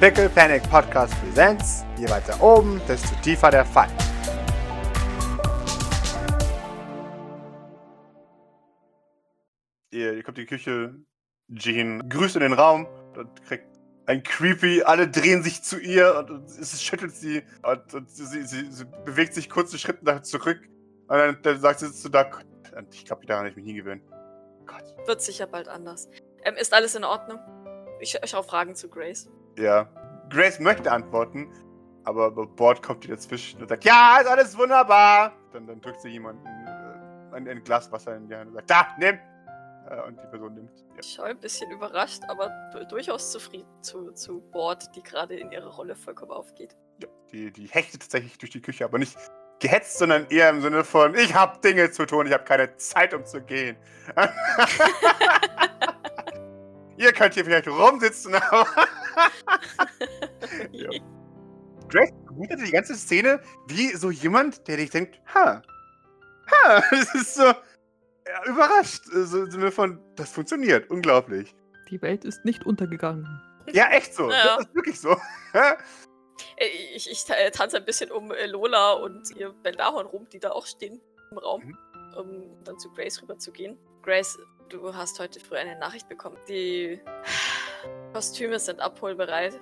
Pickle Panic Podcast Presents. Je weiter oben, desto tiefer der Fall. Ihr, ihr kommt in die Küche, Jean grüßt in den Raum und kriegt ein Creepy, alle drehen sich zu ihr und, und es schüttelt sie und, und sie, sie, sie, bewegt sich kurze Schritte nach zurück und dann, dann sagt sie zu Doc, und ich glaube, daran habe ich mich nie gewöhnt. Gott. Wird sicher bald anders. Ähm, ist alles in Ordnung? Ich, ich schaue Fragen zu Grace. Ja. Grace möchte antworten, aber Bord kommt ihr dazwischen und sagt, ja, ist alles wunderbar. Dann, dann drückt sie jemanden äh, ein, ein, Glas Wasser in die Hand und sagt, da, nimm. Äh, und die Person nimmt. Ja. Ich schaue ein bisschen überrascht, aber durchaus zufrieden zu, zu Bord, die gerade in ihre Rolle vollkommen aufgeht. Ja, die, die hechtet tatsächlich durch die Küche, aber nicht gehetzt, sondern eher im Sinne von, ich habe Dinge zu tun, ich habe keine Zeit, um zu gehen. Ihr könnt hier vielleicht rumsitzen, aber. ja. Grace begutete die ganze Szene wie so jemand, der dich denkt, ha, ha, das ist so ja, überrascht. So im Sinne von, das funktioniert, unglaublich. Die Welt ist nicht untergegangen. Ja, echt so. Ja. Das ist wirklich so. Äh, ich, ich äh, tanze ein bisschen um äh, Lola und ihr Bendahorn rum, die da auch stehen im Raum, mhm. um dann zu Grace rüber zu gehen. Grace, du hast heute früh eine Nachricht bekommen. Die Kostüme sind abholbereit.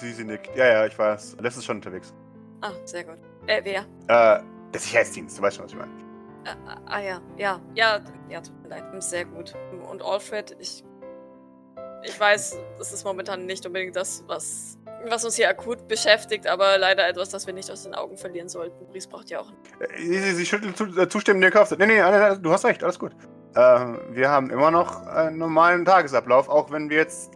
Sie, sie nickt. Ja, ja, ich weiß. Das ist schon unterwegs. Ah, sehr gut. Äh, wer? Äh, der Sicherheitsdienst, du weißt schon, was ich meine. Ah, ah, ja, ja, ja, ja, tut mir leid. Sehr gut. Und Alfred, ich. Ich weiß, das ist momentan nicht unbedingt das, was was uns hier akut beschäftigt, aber leider etwas, das wir nicht aus den Augen verlieren sollten. Maurice braucht ja auch. Äh, sie, sie schüttelt zu, äh, zustimmend den Kopf. Nee, nee, nee, du hast recht, alles gut. Äh, wir haben immer noch einen normalen Tagesablauf, auch wenn wir jetzt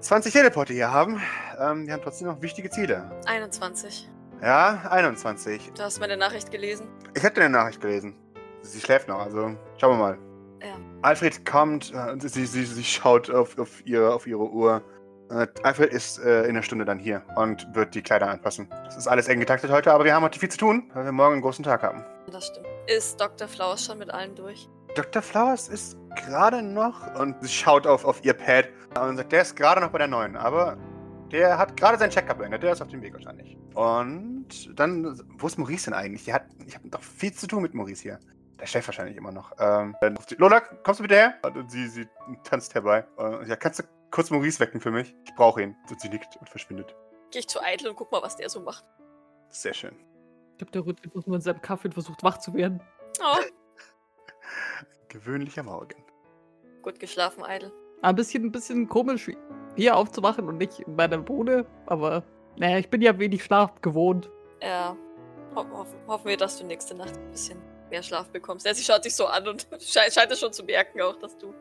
20 Teleporte hier haben. Ähm, wir haben trotzdem noch wichtige Ziele. 21. Ja, 21. Du hast meine Nachricht gelesen? Ich hätte eine Nachricht gelesen. Sie schläft noch, also schauen wir mal. Ja. Alfred kommt, äh, sie, sie, sie schaut auf, auf, ihre, auf ihre Uhr. Äh, Alfred ist äh, in einer Stunde dann hier und wird die Kleider anpassen. Das ist alles eng getaktet heute, aber wir haben heute viel zu tun, weil wir morgen einen großen Tag haben. Das stimmt. Ist Dr. Flowers schon mit allen durch? Dr. Flowers ist gerade noch und sie schaut auf, auf ihr Pad und sagt, der ist gerade noch bei der neuen, aber der hat gerade seinen Checkup beendet, der ist auf dem Weg wahrscheinlich. Und dann, wo ist Maurice denn eigentlich? Die hat, ich habe doch viel zu tun mit Maurice hier. Der schläft wahrscheinlich immer noch. Ähm, Lola, kommst du bitte her? Und sie, sie tanzt herbei. Und, ja, kannst du kurz Maurice wecken für mich. Ich brauche ihn. Und sie nickt und verschwindet. Geh ich zu Eitel und guck mal, was der so macht. Sehr schön. Ich glaube, der rührt einfach nur in seinem Kaffee und versucht wach zu werden. Oh. Gewöhnlicher Morgen. Gut geschlafen, Eitel. Ein bisschen, ein bisschen komisch, hier aufzuwachen und nicht in meiner Wohne, aber naja, ich bin ja wenig Schlaf gewohnt. Ja. Ho hoffen, hoffen wir, dass du nächste Nacht ein bisschen mehr Schlaf bekommst. Ja, sie schaut dich so an und scheint, scheint es schon zu merken auch, dass du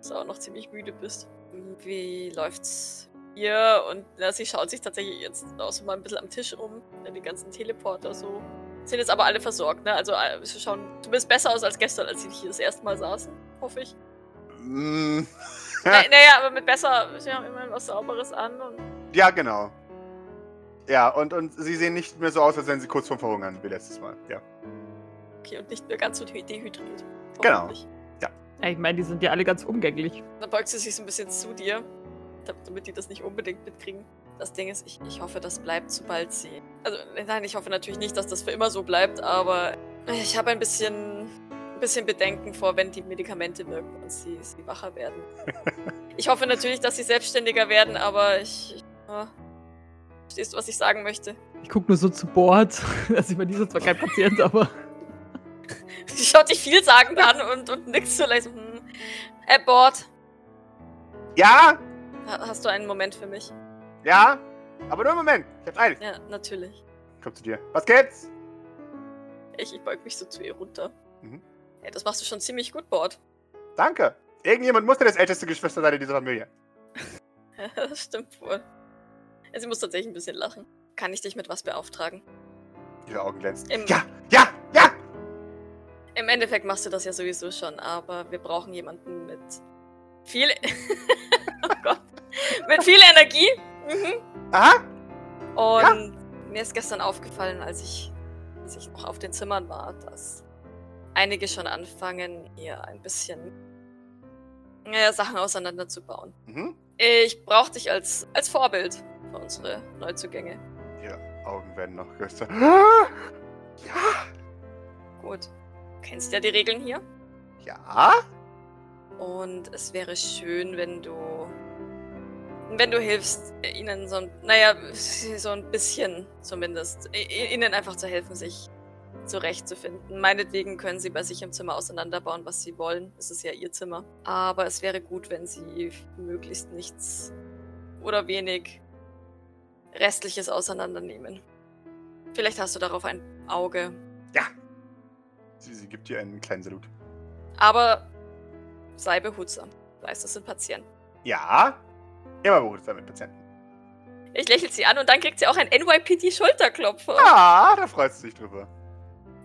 so auch noch ziemlich müde bist wie läuft's hier? Und na, sie schaut sich tatsächlich jetzt auch so mal ein bisschen am Tisch um. Die ganzen Teleporter so. Sind jetzt aber alle versorgt, ne? Also äh, sie schauen zumindest besser aus als gestern, als sie hier das erste Mal saßen, hoffe ich. Mm. na, naja, aber mit besser, sie haben immerhin was Sauberes an und. Ja, genau. Ja, und, und sie sehen nicht mehr so aus, als wenn sie kurz vorm Verhungern wie letztes Mal, ja. Okay, und nicht mehr ganz so dehydriert. Genau. Ich meine, die sind ja alle ganz umgänglich. Dann beugt sie sich so ein bisschen zu dir, damit die das nicht unbedingt mitkriegen. Das Ding ist, ich, ich hoffe, das bleibt, sobald sie. Also, nein, ich hoffe natürlich nicht, dass das für immer so bleibt, aber ich habe ein bisschen, ein bisschen Bedenken vor, wenn die Medikamente wirken und sie, sie wacher werden. ich hoffe natürlich, dass sie selbstständiger werden, aber ich. ich oh, verstehst du, was ich sagen möchte? Ich gucke nur so zu Bord. Also, ich meine, die sind zwar kein Patient, aber. Sie schaut dich vielsagend an und, und nickt so leicht. Hm. Bord. Ja? Hast du einen Moment für mich? Ja? Aber nur einen Moment. Ich hab's eilig. Ja, natürlich. Komm zu dir. Was geht's? Ich, ich beug mich so zu ihr runter. Mhm. Hey, das machst du schon ziemlich gut, Bord. Danke. Irgendjemand musste das älteste Geschwister sein in dieser Familie. ja, das stimmt wohl. Ja, sie muss tatsächlich ein bisschen lachen. Kann ich dich mit was beauftragen? Ihre Augen glänzen. Im ja, ja, ja! Im Endeffekt machst du das ja sowieso schon, aber wir brauchen jemanden mit viel. oh Gott. mit viel Energie. Mhm. Aha. Und ja. mir ist gestern aufgefallen, als ich, als ich noch auf den Zimmern war, dass einige schon anfangen, hier ein bisschen ja, Sachen auseinanderzubauen. Mhm. Ich brauche dich als, als Vorbild für unsere Neuzugänge. Ihre Augen werden noch größer. Ja. Gut. Du kennst ja die Regeln hier. Ja. Und es wäre schön, wenn du. Wenn du hilfst, ihnen so ein. Naja, so ein bisschen zumindest. Ihnen einfach zu helfen, sich zurechtzufinden. Meinetwegen können sie bei sich im Zimmer auseinanderbauen, was sie wollen. Es ist ja ihr Zimmer. Aber es wäre gut, wenn sie möglichst nichts oder wenig Restliches auseinandernehmen. Vielleicht hast du darauf ein Auge. Sie, sie gibt dir einen kleinen Salut. Aber sei behutsam. Du weißt, das sind Patienten. Ja. Immer behutsam mit Patienten. Ich lächel sie an und dann kriegt sie auch ein NYPD-Schulterklopfer. Ah, da freut sie sich drüber.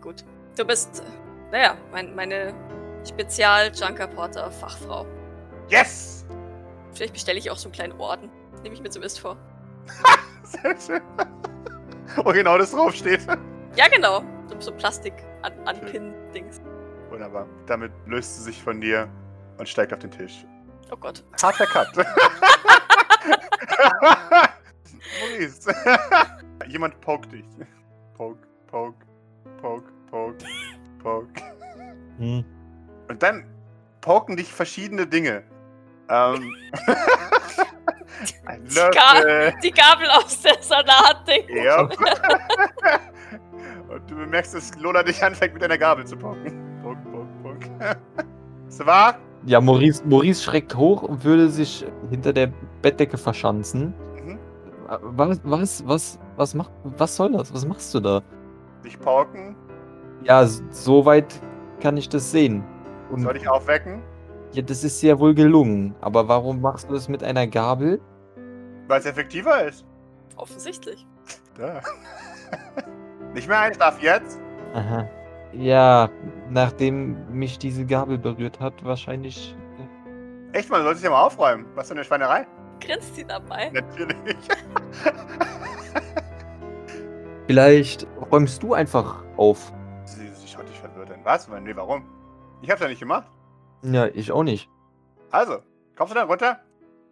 Gut. Du bist, naja, mein, meine Spezial-Junker-Porter-Fachfrau. Yes! Vielleicht bestelle ich auch so einen kleinen Orden. Nehme ich mir zumindest vor. Sehr schön. Wo genau das draufsteht. Ja, genau. So, so Plastik-Anpin-Dings. Wunderbar. Damit löst sie sich von dir und steigt auf den Tisch. Oh Gott. Harter Cut. Maurice. Jemand pokt dich. Poke, poke, poke, poke, poke. Hm. Und dann poken dich verschiedene Dinge. Ähm. Ska- Löffel. Die Gabel aus der Salatding. Ja. Und du bemerkst, dass Lola dich anfängt, mit einer Gabel zu poken. Poke, poke, poke. Es war. Ja, Maurice, Maurice schreckt hoch und würde sich hinter der Bettdecke verschanzen. Mhm. Was, was, was, was macht, was soll das? Was machst du da? Dich poken. Ja, s- so weit kann ich das sehen. Und Soll ich aufwecken? ja, das ist ja wohl gelungen. Aber warum machst du das mit einer Gabel? Weil es effektiver ist. Offensichtlich. Da. Nicht mehr einschlafen jetzt. Aha. Ja, nachdem mich diese Gabel berührt hat, wahrscheinlich. äh, Echt mal, du solltest dich ja mal aufräumen. Was für eine Schweinerei? Grinst sie dabei. Natürlich. Vielleicht räumst du einfach auf. sie, sie schaut dich verwirrt an. Was? Nee, warum? Ich hab's ja nicht gemacht. Ja, ich auch nicht. Also, kommst du dann runter?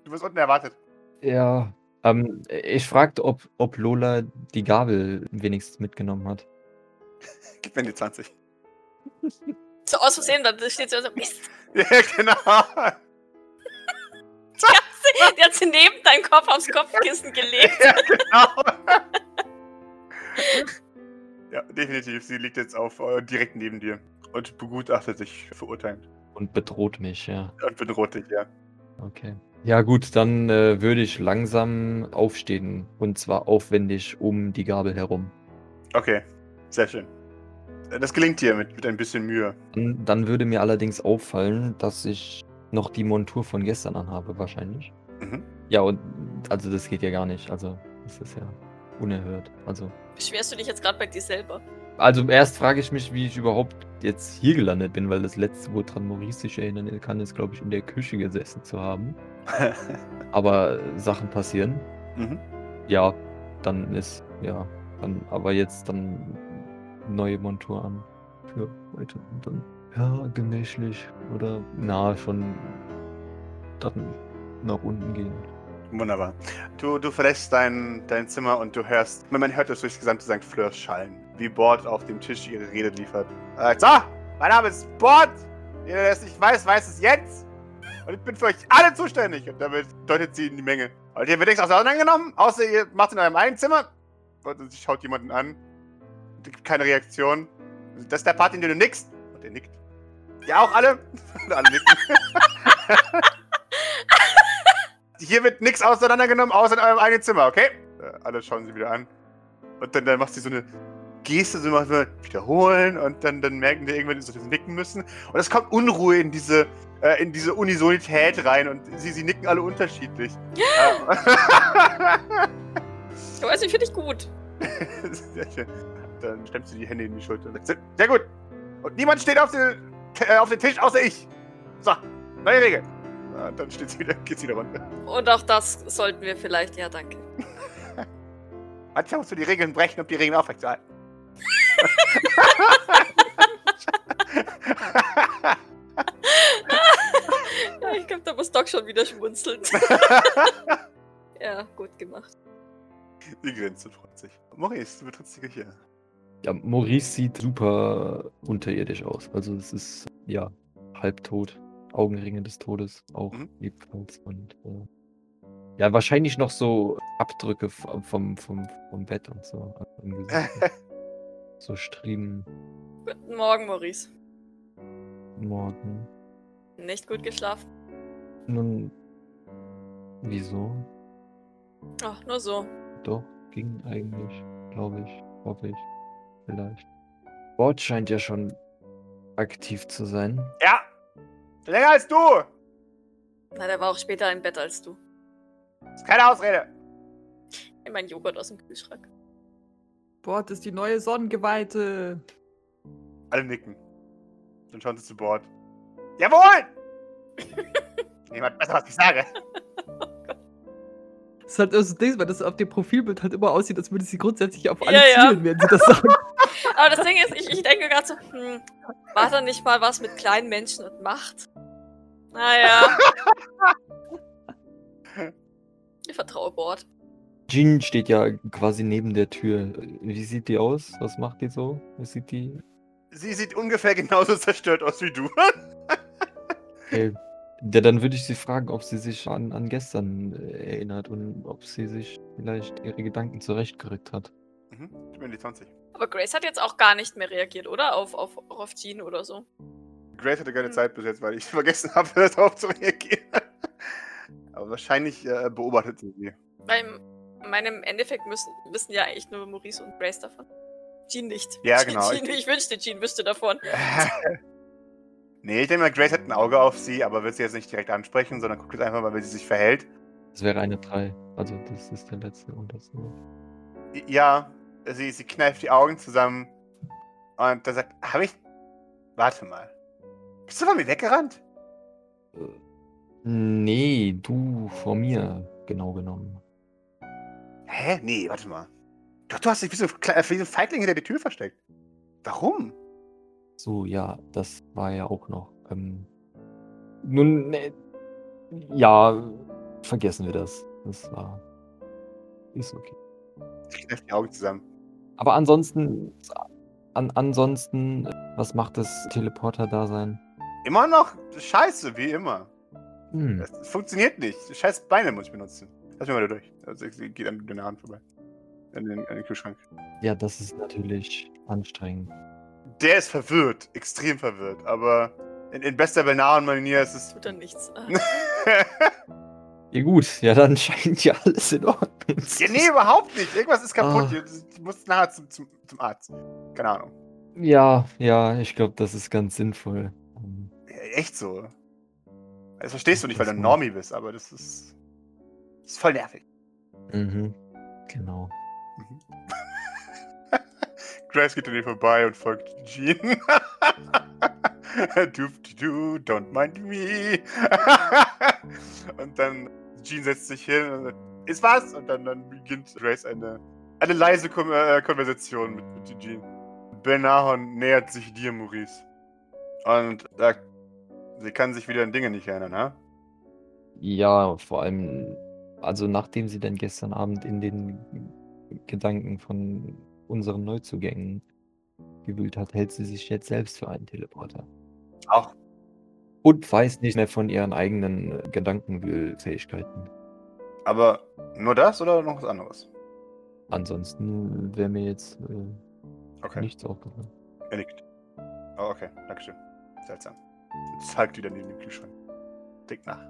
Du wirst unten erwartet. Ja. Ähm, ich fragte, ob, ob Lola die Gabel wenigstens mitgenommen hat. Gib mir die 20. So aus Versehen, dann steht sie so, Mist. Ja, genau. Die hat sie neben deinen Kopf aufs Kopfkissen gelegt. ja, genau. ja, definitiv. Sie liegt jetzt auf äh, direkt neben dir und begutachtet dich verurteilend. Und bedroht mich, ja. Und bedroht dich, ja. Okay. Ja, gut, dann äh, würde ich langsam aufstehen. Und zwar aufwendig um die Gabel herum. Okay, sehr schön. Das gelingt dir mit, mit ein bisschen Mühe. Dann, dann würde mir allerdings auffallen, dass ich noch die Montur von gestern anhabe, wahrscheinlich. Mhm. Ja, und also das geht ja gar nicht. Also, das ist ja unerhört. Also. Beschwerst du dich jetzt gerade bei dir selber? Also erst frage ich mich, wie ich überhaupt jetzt hier gelandet bin, weil das letzte, woran Maurice sich erinnern kann, ist, glaube ich, in der Küche gesessen zu haben. Aber Sachen passieren. mhm. Ja, dann ist, ja, dann, aber jetzt dann neue Montur an für heute und dann, ja, gemächlich oder na, schon dann nach unten gehen. Wunderbar. Du, du verlässt dein, dein Zimmer und du hörst, man hört es durchs gesamte St. Fleurs schallen, wie Bord auf dem Tisch ihre Rede liefert. Er sagt, so, mein Name ist Bord. Jeder, der es nicht weiß, weiß es jetzt. Und ich bin für euch alle zuständig. Und damit deutet sie in die Menge. Und hier wird nichts auseinandergenommen, außer ihr macht in eurem eigenen Zimmer. Und sie schaut jemanden an. Gibt keine Reaktion. Das ist der Part, in dem du nickst. Und er nickt. Ja, auch alle. Und alle nicken. Hier wird nichts auseinandergenommen, außer in eurem eigenen Zimmer, okay? Äh, alle schauen sie wieder an. Und dann, dann macht sie so eine Geste, so macht wiederholen und dann, dann merken die irgendwann, dass sie nicken müssen. Und es kommt Unruhe in diese, äh, in diese Unisonität rein und sie, sie nicken alle unterschiedlich. Äh, Ich weiß nicht, finde ich gut. Sehr schön. Dann stemmt sie die Hände in die Schulter und sagt, sehr gut. Und niemand steht auf den, äh, auf den Tisch, außer ich. So, neue Regel. Ja, dann steht sie wieder, geht sie wieder runter. Und auch das sollten wir vielleicht, ja, danke. Manchmal musst du die Regeln brechen, um die Regeln aufrechtzuerhalten. Ich glaube, da muss Doc schon wieder schmunzeln. ja, gut gemacht. Die grinst und freut sich. Maurice, du betrittst die Küche. Ja, Maurice sieht super unterirdisch aus. Also es ist ja halbtot. Augenringe des Todes auch Mhm. ebenfalls. Und äh, ja, wahrscheinlich noch so Abdrücke vom, vom, vom Bett und so. im Gesicht. so Striemen Guten Morgen, Maurice. morgen. Nicht gut geschlafen? Nun, wieso? Ach, nur so. Doch, ging eigentlich, glaube ich, hoffe ich, vielleicht. Bord scheint ja schon aktiv zu sein. ja! Länger als du! Na, der war auch später im Bett als du. Das ist keine Ausrede. Ich mein Joghurt aus dem Kühlschrank. Bord ist die neue Sonnengeweihte. Alle nicken. Dann schauen sie zu Bord. Jawohl! Niemand besser, was ich sage. Das ist halt das Ding, weil das auf dem Profilbild halt immer aussieht, als würde sie grundsätzlich auf alle Ja, ja. zielen, wenn sie das sagen. Aber das Ding ist, ich, ich denke gerade so, hm, war da nicht mal was mit kleinen Menschen und Macht? Naja. ich vertraue Bord. Jean steht ja quasi neben der Tür. Wie sieht die aus? Was macht die so? Wie sieht die? Sie sieht ungefähr genauso zerstört aus wie du. Okay. Ja, dann würde ich sie fragen, ob sie sich an, an gestern äh, erinnert und ob sie sich vielleicht ihre Gedanken zurechtgerückt hat. mhm. Ich bin die 20. Aber Grace hat jetzt auch gar nicht mehr reagiert, oder? Auf, auf, auf Jean oder so. Grace hatte keine Hm. Zeit bis jetzt, weil ich vergessen habe, darauf zu reagieren. Aber wahrscheinlich äh, beobachtet sie sie. Weil in meinem Endeffekt müssen, wissen ja eigentlich nur Maurice und Grace davon. Jean nicht. Ja, Jean, genau. Jean, ich wünschte, Jean wüsste davon. Nee, ich denke mal, Grace hat ein Auge auf sie, aber wird sie jetzt nicht direkt ansprechen, sondern guckt jetzt einfach mal, wie sie sich verhält. Das wäre eine 3. Also das ist der letzte. I- Ja, sie, sie kneift die Augen zusammen und dann sagt, habe ich... Warte mal. Bist du von mir weggerannt? Äh, Nee, du vor mir, genau genommen. Hä? Nee, warte mal. Doch, du hast dich wie so, ein Kle- wie so ein Feigling hinter die Tür versteckt. Warum? So, ja, das war ja auch noch. Ähm, nun, ne, ja, vergessen wir das. Das war. Ist okay. Sie kneift die Augen zusammen. Aber ansonsten, an, ansonsten, was macht das Teleporter-Dasein? Immer noch scheiße, wie immer. Hm. Das, funktioniert nicht. Scheiß Beine muss ich benutzen. Lass mich mal da durch. Also, sie geht an deiner Hand vorbei. An den, an den Kühlschrank. Ja, das ist natürlich anstrengend. Der ist verwirrt. Extrem verwirrt. Aber in, in bester Belnaren-Manier ist es. Tut dann nichts. Ja gut, ja, dann scheint ja alles in Ordnung. zu ja, nee, überhaupt nicht. Irgendwas ist kaputt. Ah. Du musst nachher zum, zum, zum Arzt. Keine Ahnung. Ja, ja, ich glaube, das ist ganz sinnvoll. Ja, echt so. Das verstehst du nicht, weil du ein Normie bist, aber das ist. Das ist voll nervig. Mhm, genau. Mhm. Grace geht an ihr vorbei und folgt Jean. du, du, don't mind me. und dann Jean setzt sich hin und sagt, ist was? Und dann, dann beginnt Grace eine, eine leise Kon äh, Konversation mit, mit Jean. Benahon nähert sich dir, Maurice. Und sagt, sie kann sich wieder an Dinge nicht erinnern, ha? Ja, vor allem, also nachdem sie dann gestern Abend in den Gedanken von unseren Neuzugängen gewühlt hat, hält sie sich jetzt selbst für einen Teleporter. Auch. Und weiß nicht mehr von ihren eigenen äh, Gedankenwühlfähigkeiten. Aber nur das oder noch was anderes? Ansonsten wäre mir jetzt äh, Okay. nichts aufgefallen. Er nickt. Oh, okay. Dankeschön. Seltsam. Und zeigt wieder neben dem Kühlschrank. Denkt nach.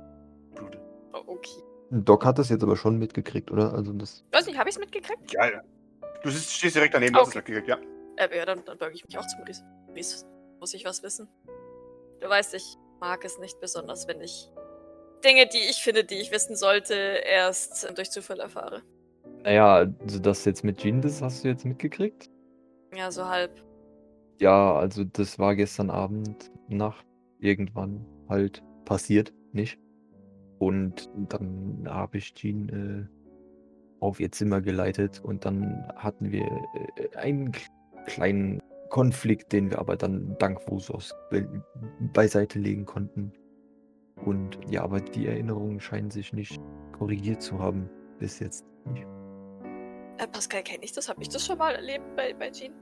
Bruder. Oh, okay. Doc hat das jetzt aber schon mitgekriegt, oder? Also das. Weiß nicht, habe ich es mitgekriegt? Geil. Du stehst direkt daneben, Okay. mitgekriegt, ja. Äh, ja, dann, dann beuge ich mich auch zu Maurice. Maurice, muss ich was wissen? Du weißt, ich mag es nicht besonders, wenn ich Dinge, die ich finde, die ich wissen sollte, erst durch Zufall erfahre. Naja, also das jetzt mit Jean, das hast du jetzt mitgekriegt? Ja, so halb. Ja, also das war gestern Abend, Nacht, irgendwann halt passiert, nicht? Und dann habe ich Jean äh, auf ihr Zimmer geleitet und dann hatten wir äh, einen kleinen Konflikt, den wir aber dann dank Vosos be beiseite legen konnten. Und ja, aber die Erinnerungen scheinen sich nicht korrigiert zu haben. Bis jetzt nicht. Äh, Pascal, kenne ich das? Habe ich das schon mal erlebt bei, bei Jean?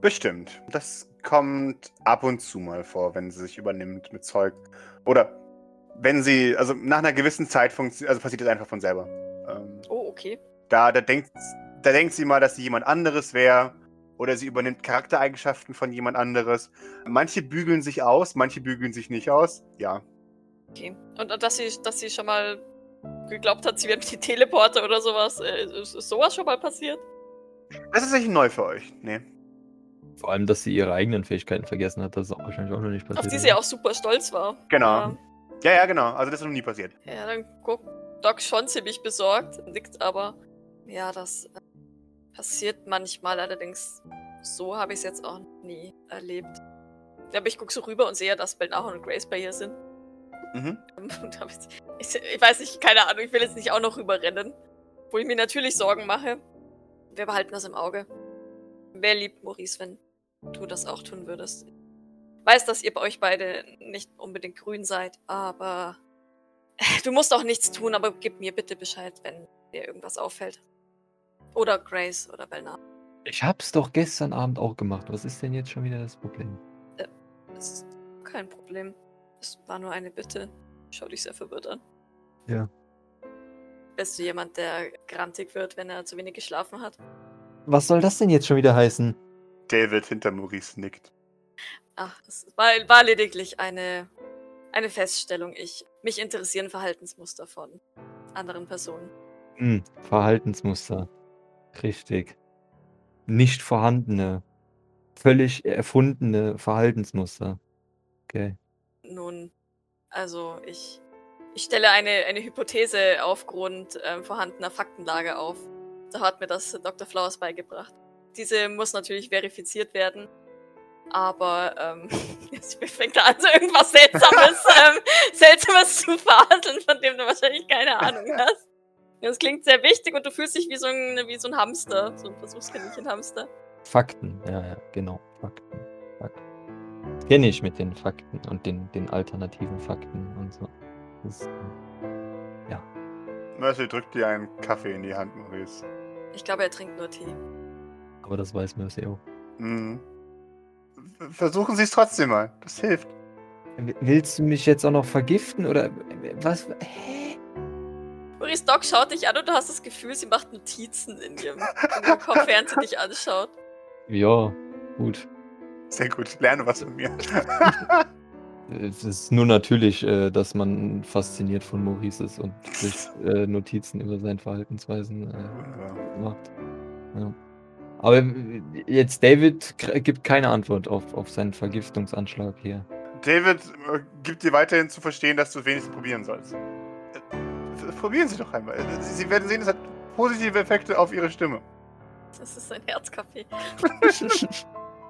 Bestimmt. Das kommt ab und zu mal vor, wenn sie sich übernimmt mit Zeug. Oder wenn sie, also nach einer gewissen Zeit funktio- also passiert das einfach von selber. Ähm, Oh, okay. da, da, denkt, da denkt sie mal, dass sie jemand anderes wäre. Oder sie übernimmt Charaktereigenschaften von jemand anderes. Manche bügeln sich aus, manche bügeln sich nicht aus. Ja. okay. Und, und dass, sie, dass sie schon mal geglaubt hat, sie wäre die Teleporter oder sowas. Äh, ist, ist sowas schon mal passiert? Das ist tatsächlich neu für euch. Nee. Vor allem, dass sie ihre eigenen Fähigkeiten vergessen hat, das ist auch wahrscheinlich auch noch nicht passiert. Auf die sie ja auch super stolz war. Genau. Ja, Ja, ja, genau. Also das ist noch nie passiert. ja dann guckt Doc schon ziemlich besorgt, nickt aber. Ja, das äh, passiert manchmal, allerdings so habe ich es jetzt auch nie erlebt. Aber ich gucke so rüber und sehe, dass Belnahon und Grace bei ihr sind. Mhm. Ich, ich weiß nicht, keine Ahnung, ich will jetzt nicht auch noch rüberrennen. Wo ich mir natürlich Sorgen mache. Wir behalten das im Auge. Wer liebt Maurice, wenn du das auch tun würdest? Weiß, dass ihr bei euch beide nicht unbedingt grün seid, aber du musst auch nichts tun, aber gib mir bitte Bescheid, wenn dir irgendwas auffällt. Oder Grace oder Belnar. Ich hab's doch gestern Abend auch gemacht. Was ist denn jetzt schon wieder das Problem? Das ist kein Problem. Es war nur eine Bitte. Schau dich sehr verwirrt an. Ja. Bist du jemand, der grantig wird, wenn er zu wenig geschlafen hat? Was soll das denn jetzt schon wieder heißen? David hinter Maurice nickt. Ach, es war, war lediglich eine, eine Feststellung. Ich, mich interessieren Verhaltensmuster von anderen Personen. Hm, Verhaltensmuster. Richtig. Nicht vorhandene, völlig erfundene Verhaltensmuster. Okay. Nun, also ich, ich stelle eine, eine Hypothese aufgrund ähm, vorhandener Faktenlage auf. Da hat mir das Dr. Flowers beigebracht. Diese muss natürlich verifiziert werden. Aber ähm, jetzt fängt er an, so irgendwas Seltsames, ähm, Seltsames zu faseln, von dem du wahrscheinlich keine Ahnung hast. Das klingt sehr wichtig und du fühlst dich wie so ein, wie so ein Hamster, so ein Versuchskaninchen-Hamster. Fakten, ja, ja, genau. Fakten. Fakten. Kenne ich mit den Fakten und den, den alternativen Fakten und so. Das, Mercy drückt dir einen Kaffee in die Hand, Maurice. Ich glaube, er trinkt nur Tee. aber das weiß Mercy auch. Mhm. Versuchen Sie es trotzdem mal. Das hilft. Willst du mich jetzt auch noch vergiften oder was? Hä? Maurice Doc schaut dich an und du hast das Gefühl, sie macht Notizen in ihrem, in ihrem Kopf, während sie dich anschaut. Ja, gut. Sehr gut. Lerne was von mir. Es ist nur natürlich, äh, dass man fasziniert von Maurice ist und sich äh, Notizen über seine Verhaltensweisen äh, Wunderbar. macht. Ja. Aber äh, jetzt David gibt keine Antwort auf, auf seinen Vergiftungsanschlag hier. David äh, gibt dir weiterhin zu verstehen, dass du wenigstens probieren sollst. Äh, f- Probieren Sie doch einmal. Sie Sie werden sehen, es hat positive Effekte auf Ihre Stimme. Das ist ein Herzkaffee.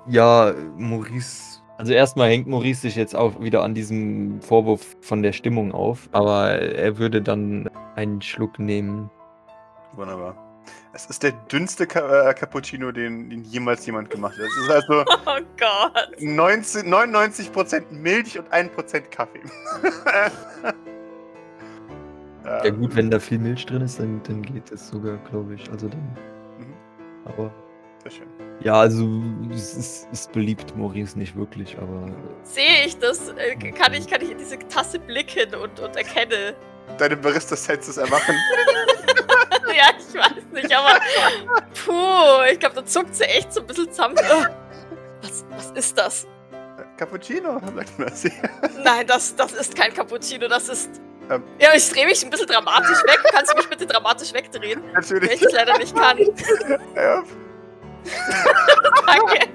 Ja, Maurice. Also erstmal hängt Maurice sich jetzt auch wieder an diesem Vorwurf von der Stimmung auf, aber er würde dann einen Schluck nehmen. Wunderbar. Es ist der dünnste Ca äh, Cappuccino, den, den jemals jemand gemacht hat. Es ist also Oh Gott. 19, 99% Milch und 1% Kaffee. Ja gut, wenn da viel Milch drin ist, dann, dann geht es sogar, glaube ich. Also dann. Mhm. Aber Sehr schön. ja, also es ist, es beliebt Maurice nicht wirklich, aber Sehe ich das? Äh, Kann ich, kann ich in diese Tasse blicken und, und erkenne? Deine Barista-Senses erwachen. ja, ich weiß nicht, aber puh, ich glaube, da zuckt sie echt so ein bisschen zusammen. Äh, Was, was ist das? Cappuccino, sagt Mercy. Nein, das, das ist kein Cappuccino, das ist. Ähm. Ja, ich drehe mich ein bisschen dramatisch weg. Kannst du mich bitte dramatisch wegdrehen? Wenn Natürlich. ich es leider nicht kann. Ja, Danke.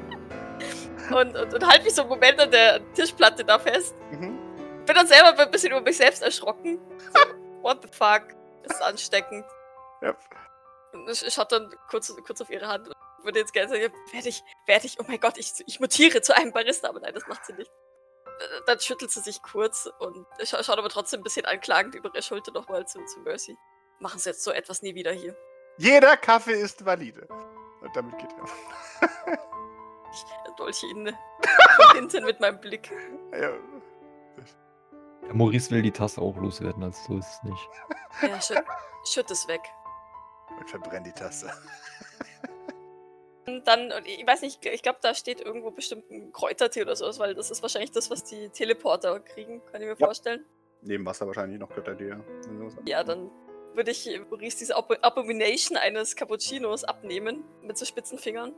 Und, und, und halte mich so einen Moment an der Tischplatte da fest. mhm. Bin dann selber ein bisschen über mich selbst erschrocken. So, what the fuck? Ist ansteckend. Ja. Und ich, ich schaue dann kurz, kurz auf ihre Hand und würde jetzt gerne sagen, werde ich, werde ich, oh mein Gott, ich, ich mutiere zu einem Barista, aber nein, das macht sie nicht. Äh, Dann schüttelt sie sich kurz und scha schaut aber trotzdem ein bisschen anklagend über ihre Schulter nochmal zu, zu Mercy. Machen Sie jetzt so etwas nie wieder hier. Jeder Kaffee ist valide. Und damit geht er. Ich dolche ihn hinten mit meinem Blick. Ja. Der Maurice will die Tasse auch loswerden, also so ist es nicht. Ja, schütt, schütt es weg. Und verbrenn die Tasse. Und dann, und ich weiß nicht, ich glaube, da steht irgendwo bestimmt ein Kräutertee oder sowas, weil das ist wahrscheinlich das, was die Teleporter kriegen, kann ich mir Ja. vorstellen. Neben Wasser wahrscheinlich noch Götterdeer. Ja, dann würde ich Maurice diese Abo Abomination eines Cappuccinos abnehmen mit so spitzen Fingern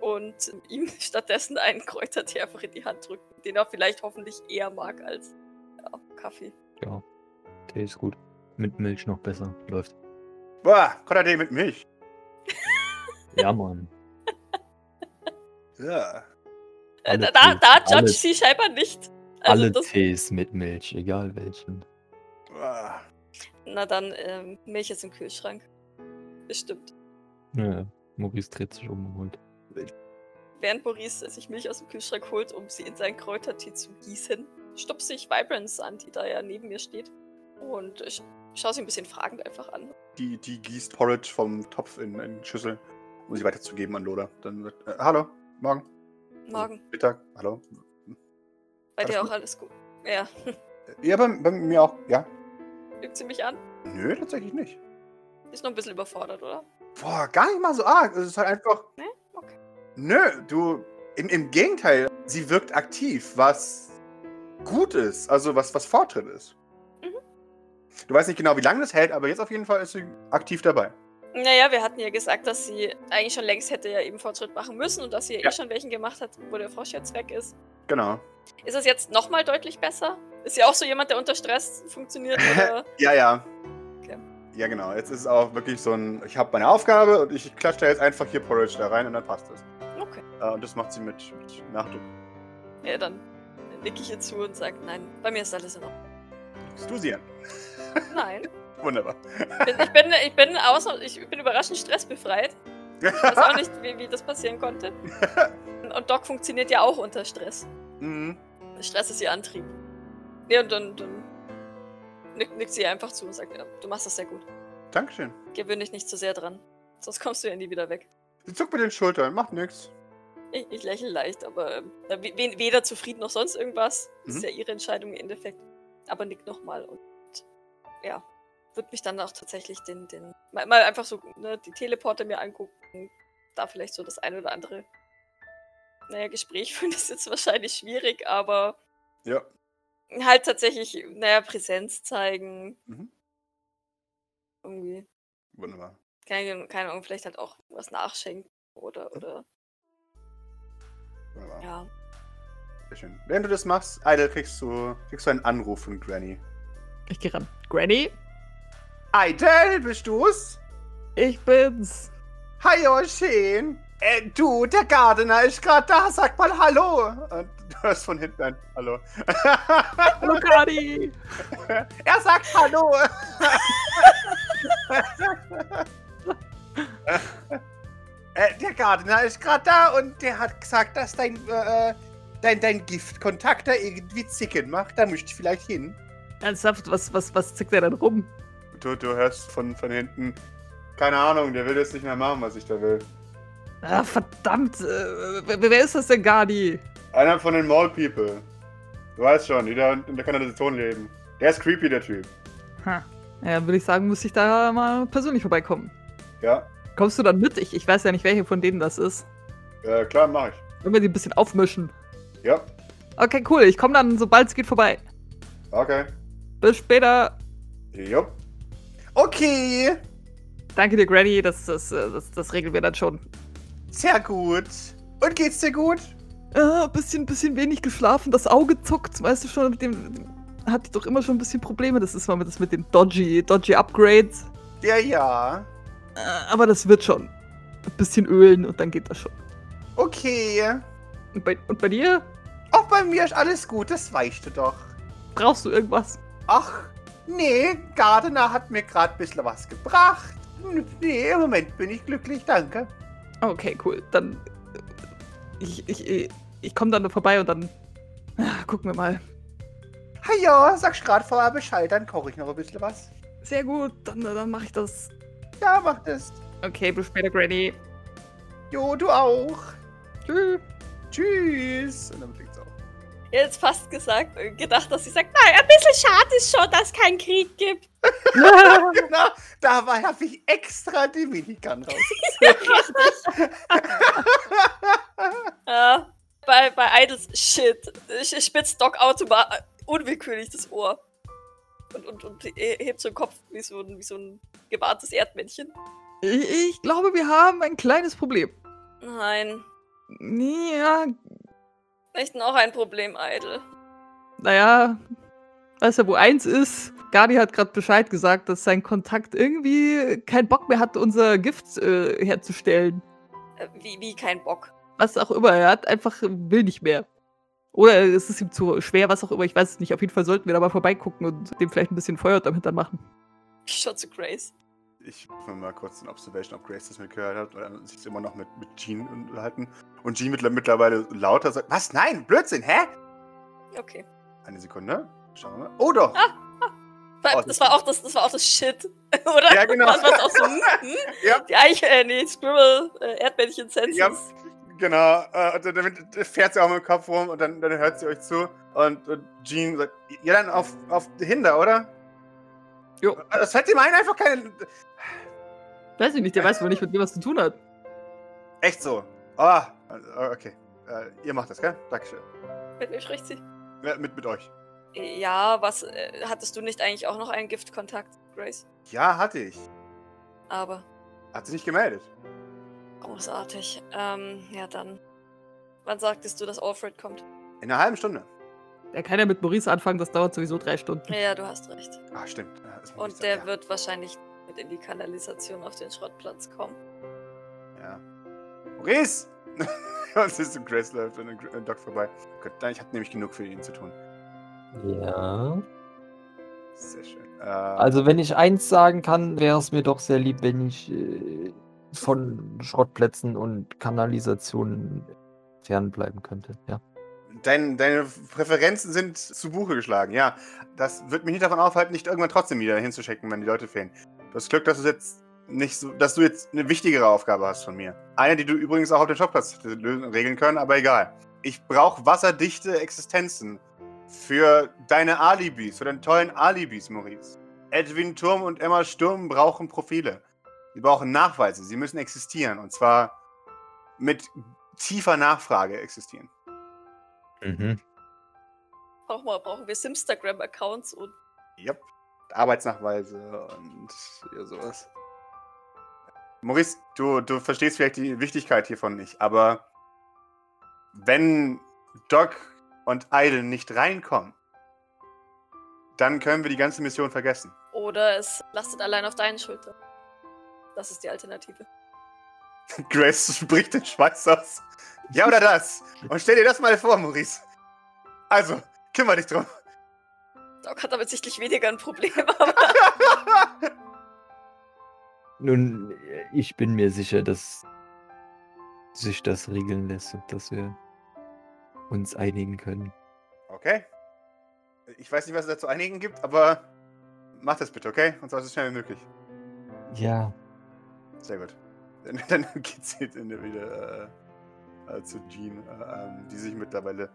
und ihm stattdessen einen Kräutertee einfach in die Hand drücken, den er vielleicht hoffentlich eher mag als ja, Kaffee. Ja, Tee ist gut. Mit Milch noch besser. Läuft. Boah, Götterdee mit Milch. Ja, Mann. Ja. Äh, Alle da da, da judge alle- sie scheinbar nicht. Also Alle das, Tees mit Milch, egal welchen. Boah. na dann, ähm, Milch ist im Kühlschrank. Bestimmt. Ja, Maurice dreht sich um und holt. Während Maurice sich Milch aus dem Kühlschrank holt, um sie in seinen Kräutertee zu gießen, stupse ich Vibrance an, die da ja neben mir steht. Und ich schaue sie ein bisschen fragend einfach an. Die, die gießt Porridge vom Topf in eine Schüssel, um sie weiterzugeben an Lola. Dann sagt, äh, hallo, morgen. Morgen. Mittag, hallo. Bei Alles dir gut? auch alles gut. Ja, Ja, bei, bei mir auch, ja. lügt sie mich an? Nö, tatsächlich nicht. Ist noch ein bisschen überfordert, oder? Boah, gar nicht mal so arg. Es ist halt einfach. Nee? Okay. Nö, du. Im, Im Gegenteil, sie wirkt aktiv, was gut ist. Also was, was Fortschritt ist. Du weißt nicht genau, wie lange das hält, aber jetzt auf jeden Fall ist sie aktiv dabei. Naja, wir hatten ja gesagt, dass sie eigentlich schon längst hätte ja eben Fortschritt machen müssen und dass sie ja, Ja. eh schon welchen gemacht hat, wo der Frosch jetzt weg ist. Genau. Ist es jetzt nochmal deutlich besser? Ist sie auch so jemand, der unter Stress funktioniert? Ja, ja. Okay. Ja, genau. Jetzt ist es auch wirklich so ein. Ich habe meine Aufgabe und ich klatsche da jetzt einfach hier Porridge da rein und dann passt es. Okay. Äh, und das macht sie mit, mit Nachdruck. Ja, dann nicke ich ihr zu und sage, nein, bei mir ist alles in Ordnung. Du sie an? Nein. Wunderbar. Ich bin, ich bin, außer, ich bin überraschend stressbefreit. Ich weiß auch nicht, wie, wie das passieren konnte. Und Doc funktioniert ja auch unter Stress. mhm. Stress ist ihr Antrieb. Nee, und dann, dann nickt, nickt sie einfach zu und sagt, ja, du machst das sehr gut. Dankeschön. Gewöhn dich nicht zu sehr dran. Sonst kommst du ja nie wieder weg. Sie zuckt mit den Schultern, macht nix. Ich, ich lächle leicht, aber we- weder zufrieden noch sonst irgendwas. Das ist Mhm. ja ihre Entscheidung im Endeffekt. Aber nickt nochmal und ja, wird mich dann auch tatsächlich den, den mal, mal einfach so ne, die Teleporter mir angucken. Da vielleicht so das eine oder andere. Naja, Gespräch führen ist jetzt wahrscheinlich schwierig, aber Ja. halt tatsächlich, naja, Präsenz zeigen. Mhm. Irgendwie, Wunderbar. keine, keine Ahnung, vielleicht halt auch was nachschenken Mhm. oder, oder, Wunderbar. ja. Sehr schön. Während du das machst, Idle, kriegst du, kriegst du einen Anruf von Granny. Ich geh ran. Granny, Idle, bist du's? ich bin's. Hi, Osheen. Äh, du, der Gardener ist gerade da. Sag mal Hallo. Und du hörst von hinten ein Hallo. Hallo, Kadi. er sagt Hallo. äh, der Gardener ist gerade da und der hat gesagt, dass dein, äh, dein, dein Giftkontakt da irgendwie zicken macht. Da müsste ich vielleicht hin. Ernsthaft, was, was, was zickt er denn rum? Du, du hörst von, von hinten. Keine Ahnung, der will jetzt nicht mehr machen, was ich da will. Ah, verdammt. Äh, wer, ist das denn, Gadi? Einer von den Mall People. Du weißt schon, die da in der Kanalisation leben. Der ist creepy, der Typ. Ha. Ja, würde ich sagen, muss ich da mal persönlich vorbeikommen. Ja, Kommst du dann mit? Ich, ich weiß ja nicht, welche von denen das ist. äh, klar, mach ich. Wenn wir die ein bisschen aufmischen. Ja, Okay, cool. Ich komme dann, sobald es geht, vorbei. okay. Bis später. Jupp. Okay, Danke dir, Granny. Das, das, das, das regeln wir dann schon. sehr gut. Und geht's dir gut? Äh, bisschen, bisschen wenig geschlafen. Das Auge zuckt. Weißt du schon, mit dem. Hatte ich doch immer schon ein bisschen Probleme. Das ist mal mit, das mit den dodgy, dodgy Upgrades. Ja, ja. Äh, aber das wird schon. Ein bisschen ölen und dann geht das schon. Okay. Und bei, und bei dir? Auch bei mir ist alles gut, das weißt du doch. Brauchst du irgendwas? Ach, nee, Gardener hat mir gerade ein bisschen was gebracht. Nee, im Moment bin ich glücklich, danke. Okay, cool. Dann. äh, Ich, ich, ich, ich komme dann vorbei und dann. ah, Gucken wir mal. Ha ja, sagst gerade vorher Bescheid, dann koche ich noch ein bisschen was. Sehr gut, dann, dann mache ich das. Ja, mach das. Okay, bis später, Granny. Jo, du auch. Tschüss. Tschüss. Und dann. Jetzt fast gesagt, äh, gedacht, dass sie sagt, nein, ein bisschen schade ist schon, dass es keinen Krieg gibt. genau, da war habe ich extra die Minigun raus. Ja, bei, bei Idols, shit, ich spitzt Doc automatisch unwillkürlich das Ohr. Und, und, und he- hebt so den Kopf wie so ein, wie so ein gewarntes Erdmännchen. Ich, ich glaube, wir haben ein kleines Problem. Nein, Ja, echt noch ein Problem, Idol. naja, weißt du, wo eins ist, Gardi hat gerade Bescheid gesagt, dass sein Kontakt irgendwie keinen Bock mehr hat, unser Gift äh, herzustellen. Äh, Wie, wie kein Bock. Was auch immer, er hat einfach, will nicht mehr. Oder es ist ihm zu schwer, was auch immer, ich weiß es nicht. Auf jeden Fall sollten wir da mal vorbeigucken und dem vielleicht ein bisschen Feuer damit dann machen. Ich schau zu Grace. Ich will mal kurz eine Observation, ob Grace das mitgehört hat oder sich immer noch mit, mit Jean unterhalten. Und Jean mittler- mittlerweile lauter sagt: Was? Nein, Blödsinn, hä? Okay. Eine Sekunde. Schauen wir mal. Oh doch! Weil Oh, das war auch das, das war auch das Shit, oder? Ja, genau. Was war's auch so, hm, hm? Ja. Die Eiche, äh, nee, Scribble, äh, Erdmännchen Senses. Ja. Genau, äh, und dann damit fährt sie auch mit dem Kopf rum und dann, dann hört sie euch zu. Und, und Jean sagt: Ja, dann auf, auf Hinder, oder? Jo. Das hat dem einen einfach keine. Weiß ich nicht, der weiß wohl nicht, mit mir was zu tun hat. Echt so. Ah, okay. Äh, ihr macht das, gell? Dankeschön. Mit wem spricht sie? Ja, mit, mit euch. Ja, was, äh, hattest du nicht eigentlich auch noch einen Giftkontakt, Grace? Ja, hatte ich. Aber, Hat sich nicht gemeldet. großartig. Ähm, ja dann. Wann sagtest du, dass Alfred kommt? In einer halben Stunde. Er kann ja mit Maurice anfangen, das dauert sowieso drei Stunden. Ja, du hast recht. Ah, stimmt. Ja, Und der sagen, wird wahrscheinlich mit in die Kanalisation auf den Schrottplatz kommen. Ja. Maurice! sie ist im Grace läuft und ein Doc vorbei. Gut, ich habe nämlich genug für ihn zu tun. Ja. Sehr schön. Äh, Also, wenn ich eins sagen kann, wäre es mir doch sehr lieb, wenn ich äh, von Schrottplätzen und Kanalisationen fernbleiben könnte. Ja. dein, deine Präferenzen sind zu Buche geschlagen, ja. Das wird mich nicht davon aufhalten, nicht irgendwann trotzdem wieder hinzuschicken, wenn die Leute fehlen. Du hast Glück, dass du jetzt nicht so, dass du jetzt eine wichtigere Aufgabe hast von mir. Eine, die du übrigens auch auf dem lösen- regeln können, aber egal. Ich brauche wasserdichte Existenzen für deine Alibis, für deine tollen Alibis, Maurice. Edwin Turm und Emma Sturm brauchen Profile. Sie brauchen Nachweise. Sie müssen existieren. Und zwar mit tiefer Nachfrage existieren. Mhm. Brauchen wir, brauchen wir Simstagram-Accounts und Yep. Arbeitsnachweise und ja, sowas. Maurice, du, du verstehst vielleicht die Wichtigkeit hiervon nicht, aber wenn Doc und Idle nicht reinkommen, dann können wir die ganze Mission vergessen. oder es lastet allein auf deinen Schultern. Das ist die Alternative. Grace spricht den Schweiß aus. Ja oder das? Und stell dir das mal vor, Maurice. Also, kümmere dich drum. Doc hat damit sichtlich weniger ein Problem, aber Nun, äh, ich bin mir sicher, dass sich das regeln lässt und dass wir uns einigen können. Okay. Ich weiß nicht, was es da zu einigen gibt, aber mach das bitte, okay? Und zwar so schnell wie möglich. Ja, Sehr gut. Dann, dann geht sie dann wieder äh, äh, zu Jean, äh, ähm, die sich mittlerweile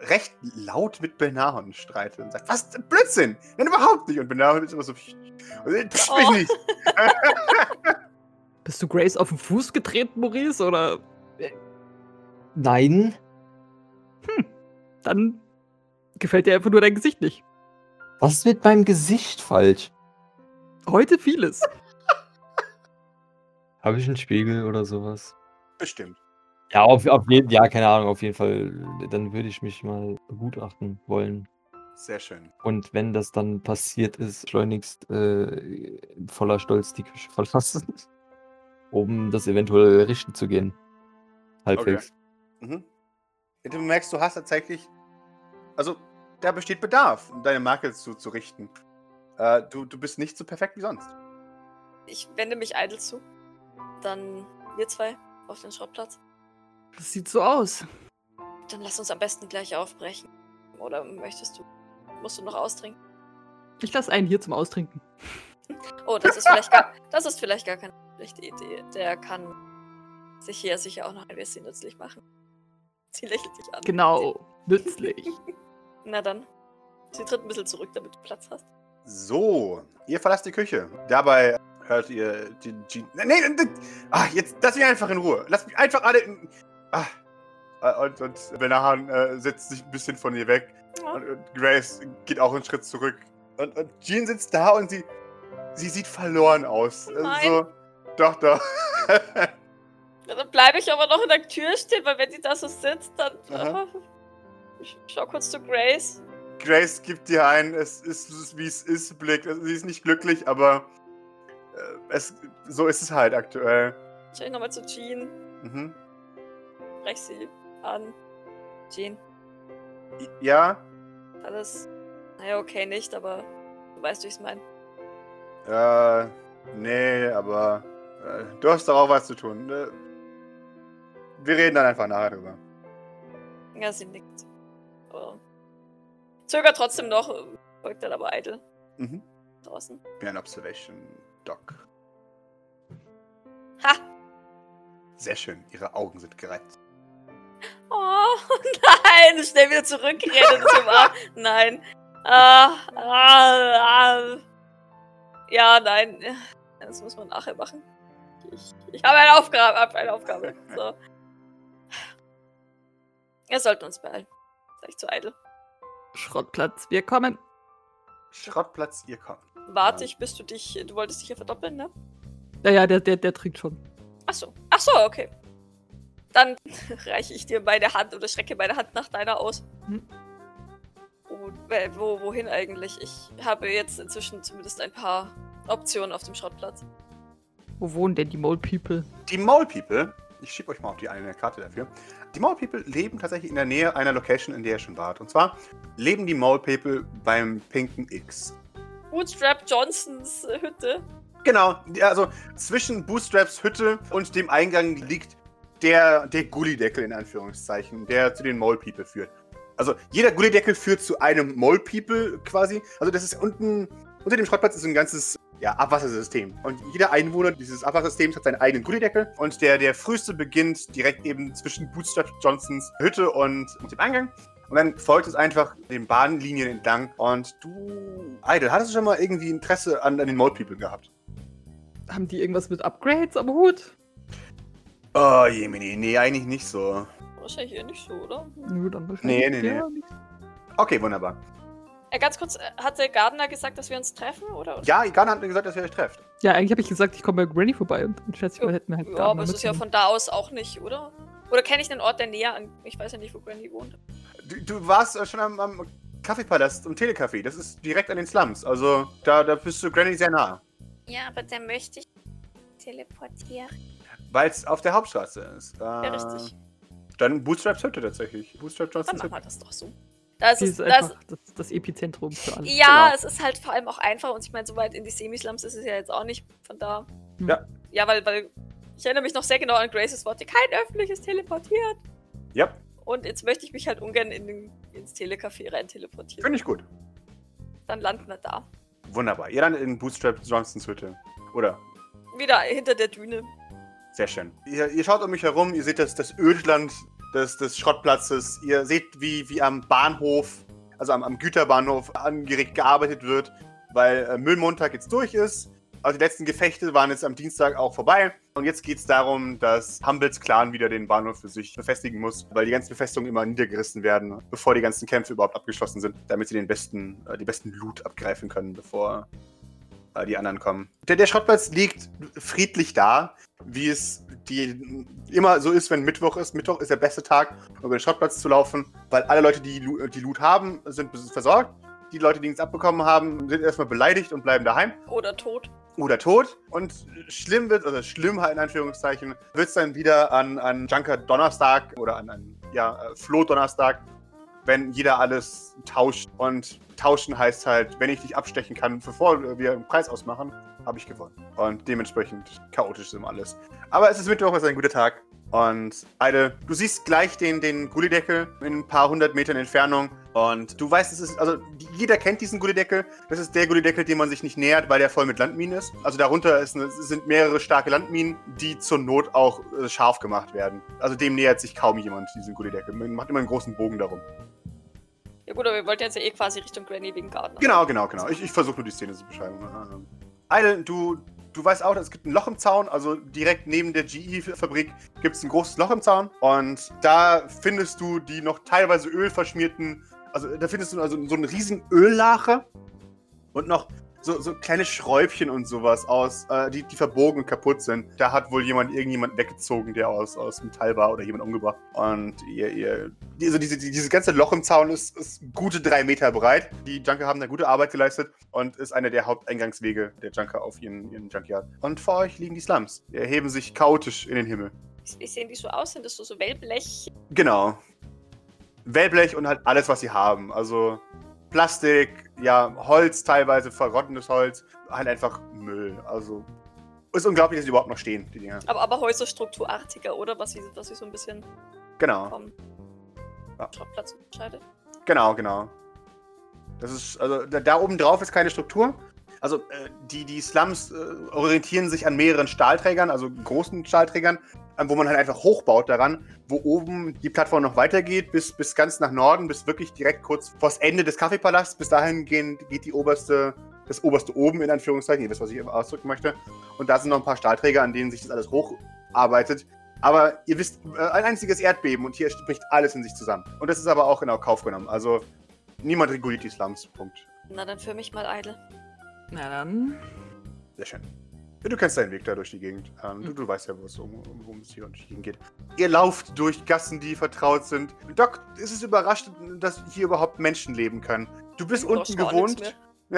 recht laut mit Benahon streitet und sagt, was, Blödsinn! Nein, überhaupt nicht! Und Benahon ist immer so, psch, und, äh, psch, mich Oh. nicht! Bist du Grace auf den Fuß getreten, Maurice? Oder nein, dann gefällt dir einfach nur dein Gesicht nicht. was ist mit meinem Gesicht falsch? Heute vieles. Habe ich einen Spiegel oder sowas? Bestimmt. Ja, auf, auf jeden ja, keine Ahnung, auf jeden Fall. Dann würde ich mich mal begutachten wollen. Sehr schön. Und wenn das dann passiert ist, schleunigst äh, voller Stolz die Küche verlassen, um das eventuell richten zu gehen. Halbwegs. Mhm. Du merkst, du hast tatsächlich, also da besteht Bedarf, um deine Marke zu, zu richten. Äh, du, du bist nicht so perfekt wie sonst. ich wende mich Idle zu. Dann wir zwei auf den Schrottplatz. Das sieht so aus. Dann lass uns am besten gleich aufbrechen. Oder möchtest du? Musst du noch austrinken? Ich lasse einen hier zum Austrinken. Oh, das ist vielleicht gar, das ist vielleicht gar keine schlechte Idee. Der kann sich hier sicher auch noch ein bisschen nützlich machen. Sie lächelt dich an. Genau. Nützlich. Na dann. Sie tritt ein bisschen zurück, damit du Platz hast. So, ihr verlasst die Küche. Dabei hört ihr die Jean. Nee, nee, nee. Ah, jetzt lass mich einfach in Ruhe. Lass mich einfach alle in. Ah. Äh, Und, und Benahan äh, setzt sich ein bisschen von ihr weg. Ja. Und, und Grace geht auch einen Schritt zurück. Und, und Jean sitzt da und sie. Sie sieht verloren aus. Also Nein. So, doch, doch. Dann bleibe ich aber noch in der Tür stehen, weil wenn sie da so sitzt, dann. Aha. Äh, ich schau kurz zu Grace. Grace gibt dir ein, es ist wie es ist, Blick. Also, sie ist nicht glücklich, aber äh, es, so ist es halt aktuell. Schau ich nochmal zu Jean. Mhm. Brech sie an. Jean, Ja, alles. Naja, okay, nicht, aber du weißt, wie ich es meine. äh, nee, aber äh, du hast doch auch was zu tun. Äh, wir reden dann einfach nachher drüber. Ja, sie nickt. Aber zögert trotzdem noch, folgt dann aber eitel Mhm. draußen. Wie ein Observation Doc. Ha! Sehr schön, ihre Augen sind gereizt. Oh, nein! Schnell wieder zurückrennen zum Arm. Nein. Ah, ah, ah. Ja, nein. Das muss man nachher machen. Ich, ich habe eine Aufgabe. Hab eine Aufgabe. So. Wir sollten uns beeilen. Sag ich zu eitel. Schrottplatz, wir kommen. Schrottplatz, ihr kommt. Warte ich, bis du dich. Du wolltest dich ja verdoppeln, ne? Ja, ja, der, der, der trinkt schon. Ach so. Ach so, okay. Dann reiche ich dir meine Hand oder strecke meine Hand nach deiner aus. Hm. Und, äh, wo, wohin eigentlich? Ich habe jetzt inzwischen zumindest ein paar Optionen auf dem Schrottplatz. Wo wohnen denn die Mole People? Die Mole People, ich schiebe euch mal auf die eine Karte dafür. Die Mole People leben tatsächlich in der Nähe einer Location, in der ihr schon wart. Und zwar leben die Mole People beim pinken X. Bootstrap Johnsons Hütte. Genau, also zwischen Bootstraps Hütte und dem Eingang liegt der, der Gullideckel in Anführungszeichen, der zu den Mole People führt. Also jeder Gullideckel führt zu einem Mole People quasi. Also das ist unten, unter dem Schrottplatz ist ein ganzes ja, Abwassersystem. Und jeder Einwohner dieses Abwassersystems hat seinen eigenen Gullideckel. Und der, der früheste beginnt direkt eben zwischen Bootstrap Johnsons Hütte und, dem Eingang. Und dann folgt es einfach den Bahnlinien entlang. Und du, Idle, hattest du schon mal irgendwie Interesse an, an den Mole People gehabt? Haben die irgendwas mit Upgrades am Hut? Oh, Jemini, nee, eigentlich nicht so. Wahrscheinlich eher nicht so, oder? Nö, dann wahrscheinlich. Nee, nee, ja, nicht. Okay, wunderbar. Äh, ganz kurz, äh, hatte Gardner gesagt, dass wir uns treffen, oder? Ja, Igana hat mir gesagt, dass ihr euch trefft. Ja, eigentlich habe ich gesagt, ich komme bei Granny vorbei und dann schätze ich mal, hätten wir halt Ja, Gardner aber es ist ja von da aus auch nicht, oder? Oder kenne ich einen Ort, der näher an. Ich weiß ja nicht, wo Granny wohnt. Du, du warst äh, schon am, am Kaffeepalast und Telecafé. Das ist direkt an den Slums. Also, da, da bist du Granny sehr nah. Ja, aber der möchte ich teleportieren. Weil es auf der Hauptstraße ist. Äh, Ja, richtig. Dann Bootstraps Hütte tatsächlich. Bootstrap Dann Johnsons machen wir das doch so. Das ist, ist das, das, das Epizentrum für alles. ja, genau. es ist halt vor allem auch einfach und ich meine, so weit in die Semislums ist es ja jetzt auch nicht von da. Ja. Ja, weil, weil ich erinnere mich noch sehr genau an Graces Worte, kein öffentliches teleportiert. Ja, Und jetzt möchte ich mich halt ungern in den, ins Telecafé rein teleportieren. finde ich gut. Dann landen wir da. Wunderbar. Ihr dann in Bootstrap Johnsons Hütte. Oder? Wieder hinter der Düne. Sehr schön. Ihr, ihr schaut um mich herum, ihr seht das, das Ödland des, des Schrottplatzes. Ihr seht, wie, wie am Bahnhof, also am, am Güterbahnhof, angeregt gearbeitet wird, weil äh, Müllmontag jetzt durch ist. Also die letzten Gefechte waren jetzt am Dienstag auch vorbei. Und jetzt geht es darum, dass Humbles Clan wieder den Bahnhof für sich befestigen muss, weil die ganzen Befestigungen immer niedergerissen werden, bevor die ganzen Kämpfe überhaupt abgeschlossen sind, damit sie den besten, äh, die besten Loot abgreifen können, bevor äh, die anderen kommen. Der, der Schrottplatz liegt friedlich da, wie es die immer so ist, wenn Mittwoch ist. Mittwoch ist der beste Tag, um über den Schrottplatz zu laufen, weil alle Leute, die die Loot haben, sind versorgt. Die Leute, die nichts abbekommen haben, sind erstmal beleidigt und bleiben daheim Oder tot. oder tot. Und schlimm wird, also schlimm halt in Anführungszeichen, wird es dann wieder an, an Junker Donnerstag oder an, an ja, äh, Floh Donnerstag, wenn jeder alles tauscht. Und tauschen heißt halt, wenn ich dich abstechen kann, bevor wir einen Preis ausmachen, habe ich gewonnen. Und dementsprechend chaotisch ist immer alles. Aber es ist Mittwoch, es ist ein guter Tag. Und Eide, du siehst gleich den, den Gullideckel in ein paar hundert Metern Entfernung. Und du weißt, es ist, also jeder kennt diesen Gullideckel. Das ist der Gullideckel, dem man sich nicht nähert, weil der voll mit Landminen ist. Also darunter ist eine, sind mehrere starke Landminen, die zur Not auch äh, scharf gemacht werden. Also dem nähert sich kaum jemand, diesen Gullideckel. Man macht immer einen großen Bogen darum. Gut, aber wir wollten jetzt ja eh quasi Richtung Granny wegen Garten. Genau, genau, genau. Ich, ich versuche nur die Szene zu beschreiben. Ähm, du, du weißt auch, es gibt ein Loch im Zaun. Also direkt neben der GE-Fabrik gibt es ein großes Loch im Zaun. Und da findest du die noch teilweise ölverschmierten. Also da findest du also so einen riesen Öllache und noch so, so kleine Schräubchen und sowas aus, äh, die, die verbogen und kaputt sind. Da hat wohl jemand irgendjemand weggezogen, der aus, aus Metall war oder jemand umgebracht. Und ihr, ihr, also diese, dieses ganze Loch im Zaun ist, ist gute drei Meter breit. Die Junker haben da gute Arbeit geleistet und ist einer der Haupteingangswege der Junker auf ihren, ihren Junkyard. Und vor euch liegen die Slums. Die erheben sich chaotisch in den Himmel. Wie sehen die so aus? Sind das so, so Wellblech? Genau. Wellblech und halt alles, was sie haben. Also Plastik, ja, Holz teilweise, verrottendes Holz, halt einfach Müll. Also ist unglaublich, dass sie überhaupt noch stehen, die Dinger. Aber, aber häuserstrukturartiger, oder? Was sie, was sie so ein bisschen Genau, vom Ja. Schrottplatz unterscheidet. genau, genau. Das ist, also da, da oben drauf ist keine Struktur. Also äh, die, die Slums äh, orientieren sich an mehreren Stahlträgern, also großen Stahlträgern, wo man halt einfach hochbaut daran, wo oben die Plattform noch weitergeht, bis, bis ganz nach Norden, bis wirklich direkt kurz vors Ende des Kaffeepalasts. Bis dahin gehen, geht die oberste, das oberste oben in Anführungszeichen, ihr wisst, was ich ausdrücken möchte. Und da sind noch ein paar Stahlträger, an denen sich das alles hocharbeitet. Aber ihr wisst, äh, ein einziges Erdbeben und hier bricht alles in sich zusammen. Und das ist aber auch in Kauf genommen. Also niemand reguliert die Slums. Punkt. Na, dann für mich mal Idle. Na dann. Sehr schön. Ja, Du kennst deinen Weg da durch die Gegend. Ähm, du, du weißt ja, um, um, worum es hier durch die Gegend geht. Ihr lauft durch Gassen, die vertraut sind. Doc, ist es überrascht, dass hier überhaupt Menschen leben können. Du bist Du unten gewohnt.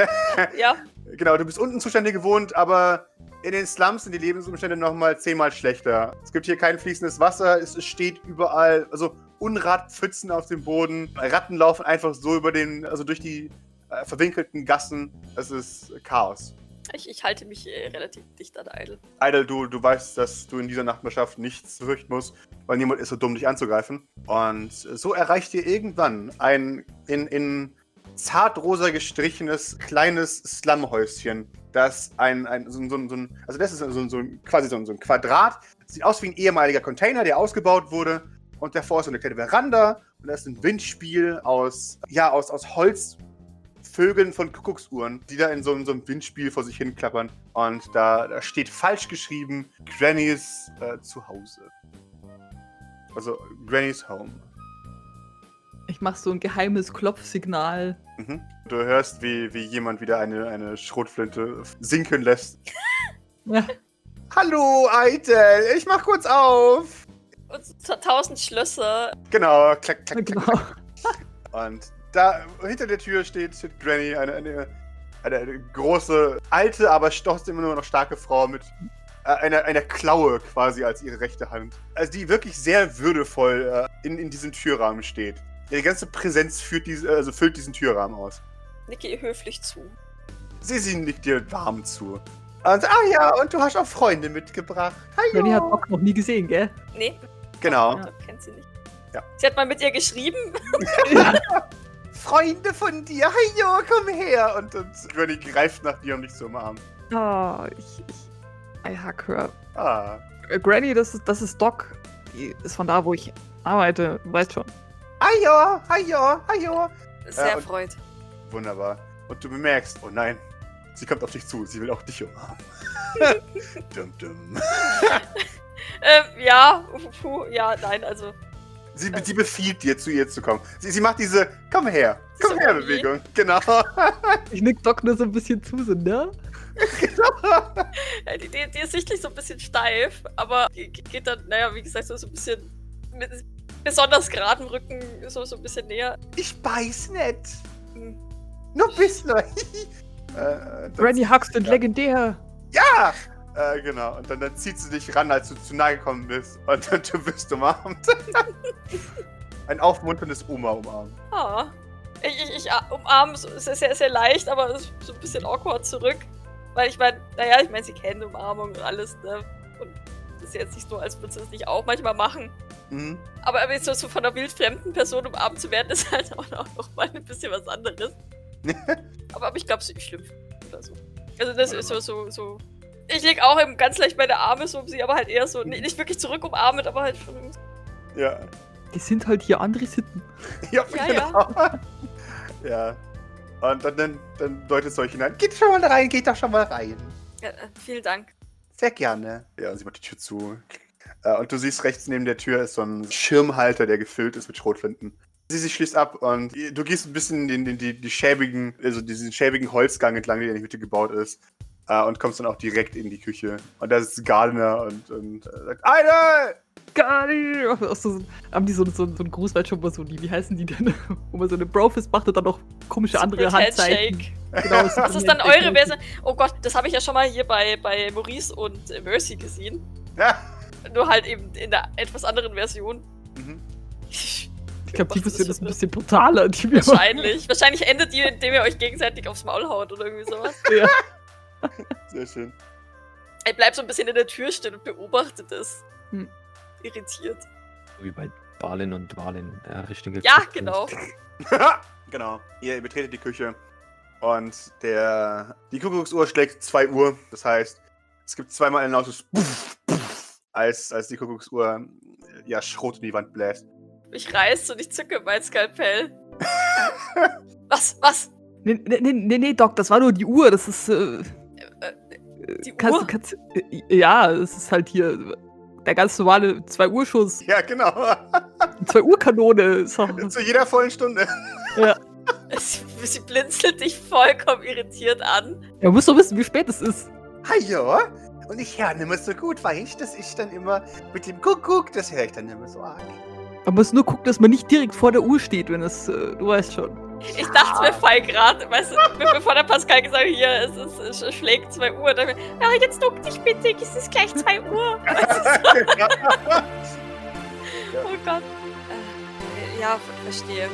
Ja, Genau, du bist unten Zustände gewohnt, aber in den Slums sind die Lebensumstände nochmal zehnmal schlechter. Es gibt hier kein fließendes Wasser, es es steht überall, also Unratpfützen auf dem Boden. Ratten laufen einfach so über den, also durch die äh, verwinkelten Gassen. Es ist Chaos. Ich, ich halte mich äh, relativ dicht an Idle. Idle, du, du weißt, dass du in dieser Nachbarschaft nichts fürchten musst, weil niemand ist so dumm, dich anzugreifen. Und so erreicht ihr irgendwann ein in, in zartrosa gestrichenes kleines Slumhäuschen, das ein, ein so, so, so also das ist so, so quasi so so ein Quadrat, sieht aus wie ein ehemaliger Container, der ausgebaut wurde. Und davor ist so eine kleine Veranda und da ist ein Windspiel aus, ja, aus, aus Holzvögeln von Kuckucksuhren, die da in so, einem- so einem Windspiel vor sich hin klappern. Und da, da steht falsch geschrieben Granny's äh, Zuhause. Also Granny's Home. Ich mach so ein geheimes Klopfsignal. Mhm. Du hörst, wie, wie jemand wieder eine, eine Schrotflinte sinken lässt. Ja. Hallo, Eitel, ich mach kurz auf. Und so tausend Schlösser. Genau, klack, klack, klack. Genau. Und da hinter der Tür steht, steht Granny, eine, eine, eine, eine große, alte, aber trotzdem immer nur noch starke Frau mit äh, einer, einer Klaue quasi als ihre rechte Hand. Also die wirklich sehr würdevoll äh, in, in diesem Türrahmen steht. Ihre ganze Präsenz führt diese, also füllt diesen Türrahmen aus. Nicke ihr höflich zu. Sie, sie nickt dir warm zu. Und, ah ja, und du hast auch Freunde mitgebracht. Granny hat Hallo. Bock noch nie gesehen, gell? Nee, Genau. Ja. kennt sie nicht. Ja. Sie hat mal mit ihr geschrieben. Freunde von dir, Hallo, komm her. Und, und Granny greift nach dir, um dich zu umarmen. Oh, ich, ich. I hug her. Ah, Äh, Granny, das ist, das ist Doc. Die ist von da, wo ich arbeite. Du weißt schon. Hallo, hallo, hallo. Sehr und- freut. Wunderbar. Und du bemerkst, oh nein, sie kommt auf dich zu, sie will auch dich umarmen. dum, dum. Ähm, ja, puh, ja, nein, also. Sie, sie befiehlt dir, zu ihr zu kommen. Sie, sie macht diese Komm her, komm so her Bewegung. Genau. Ich nick Doc nur so ein bisschen zu, so, ne? äh, Die, die, die ist sichtlich so ein bisschen steif, aber die geht dann, naja, wie gesagt, so, so ein bisschen mit besonders geradem Rücken so, so ein bisschen näher. Ich beiß nicht. Hm. Nur bist du. äh, Granny Hugs sind Ja. legendär. Ja! Äh, genau. Und dann, dann zieht sie dich ran, als du zu nahe gekommen bist. Und dann du bist umarmt. Ein aufmunterndes Oma umarmen. Ah. Ich, ich, ich ah, umarme so, sehr, sehr, sehr leicht, aber es ist so ein bisschen awkward zurück. Weil ich meine, naja, ich meine, sie kennen Umarmung und alles, ne? Und das ist jetzt nicht so, als würde sie das nicht auch manchmal machen. Mhm. Aber so, so von einer wildfremden Person umarmt zu werden, ist halt auch noch, mal ein bisschen was anderes. aber, aber ich glaube, es ist nicht schlimm oder so. Also das ist so, so, so. Ich leg auch eben ganz leicht meine Arme so um sie, aber halt eher so, nicht, nicht wirklich zurück umarmet, aber halt schon. Ja. Die sind halt hier andere Sitten. Ja, Ja, genau. Ja. Und dann, dann, dann deutet es euch hinein. Geht schon mal rein, geht doch schon mal rein. Ja, äh, vielen Dank. Sehr gerne. Ja, und sie macht die Tür zu. Äh, und du siehst rechts neben der Tür ist so ein Schirmhalter, der gefüllt ist mit Schrotflinten. Sie sich schließt ab und du gehst ein bisschen in den, die, die schäbigen, also diesen schäbigen Holzgang entlang, der in die Hütte gebaut ist. Äh, und kommst dann auch direkt in die Küche. Und da ist Gardner und, und äh, sagt, Eine! Gardner! So, haben die so, so, so einen Gruß, weil schon mal so, die, wie heißen die denn? Wo man so eine Brofist macht und dann noch komische andere Secret Handzeichen. Handshake. Genau, Das ist dann eure Version. Oh Gott, das habe ich ja schon mal hier bei, bei Maurice und äh, Mercy gesehen. Ja. Nur halt eben in der etwas anderen Version. Mhm. Ich glaube, die Version ist ein bisschen brutaler. Die wir Wahrscheinlich. Wahrscheinlich endet die, indem ihr euch gegenseitig aufs Maul haut oder irgendwie sowas. Ja. Sehr schön. Er bleibt so ein bisschen in der Tür stehen und beobachtet es. Hm. Irritiert. Wie bei Balin und Dwalin. Ja, richtige Ja, Küche. genau. genau. Ihr betretet die Küche und der die Kuckucksuhr schlägt 2 Uhr. Das heißt, es gibt zweimal ein lautes Puff, Puff, als, als die Kuckucksuhr ja Schrot in die Wand bläst. Ich reiß und ich zücke mein Skalpell. was? Was? Nee, nee, nee, nee, nee, Doc, das war nur die Uhr. Das ist. Äh, Die kannst, Uhr? Kannst, äh, ja, es ist halt hier der ganz normale 2-Uhr-Schuss. Ja, genau. 2-Uhr-Kanone. ist doch- Zu jeder vollen Stunde. Sie, sie blinzelt dich vollkommen irritiert an. Er muss doch wissen, wie spät es ist. Hajo. Und ich höre immer so gut, weißt dass ich dann immer mit dem Kuckuck, das höre ich dann immer so arg. Man muss nur gucken, dass man nicht direkt vor der Uhr steht, wenn es. Äh, du weißt schon. Ich dachte mir voll gerade, weißt du, be- bevor der Pascal gesagt hat, hier, es, ist, es schlägt 2 Uhr, dann ja, jetzt duck dich bitte, es ist gleich 2 Uhr. oh Gott. Äh, ja, ver- verstehe.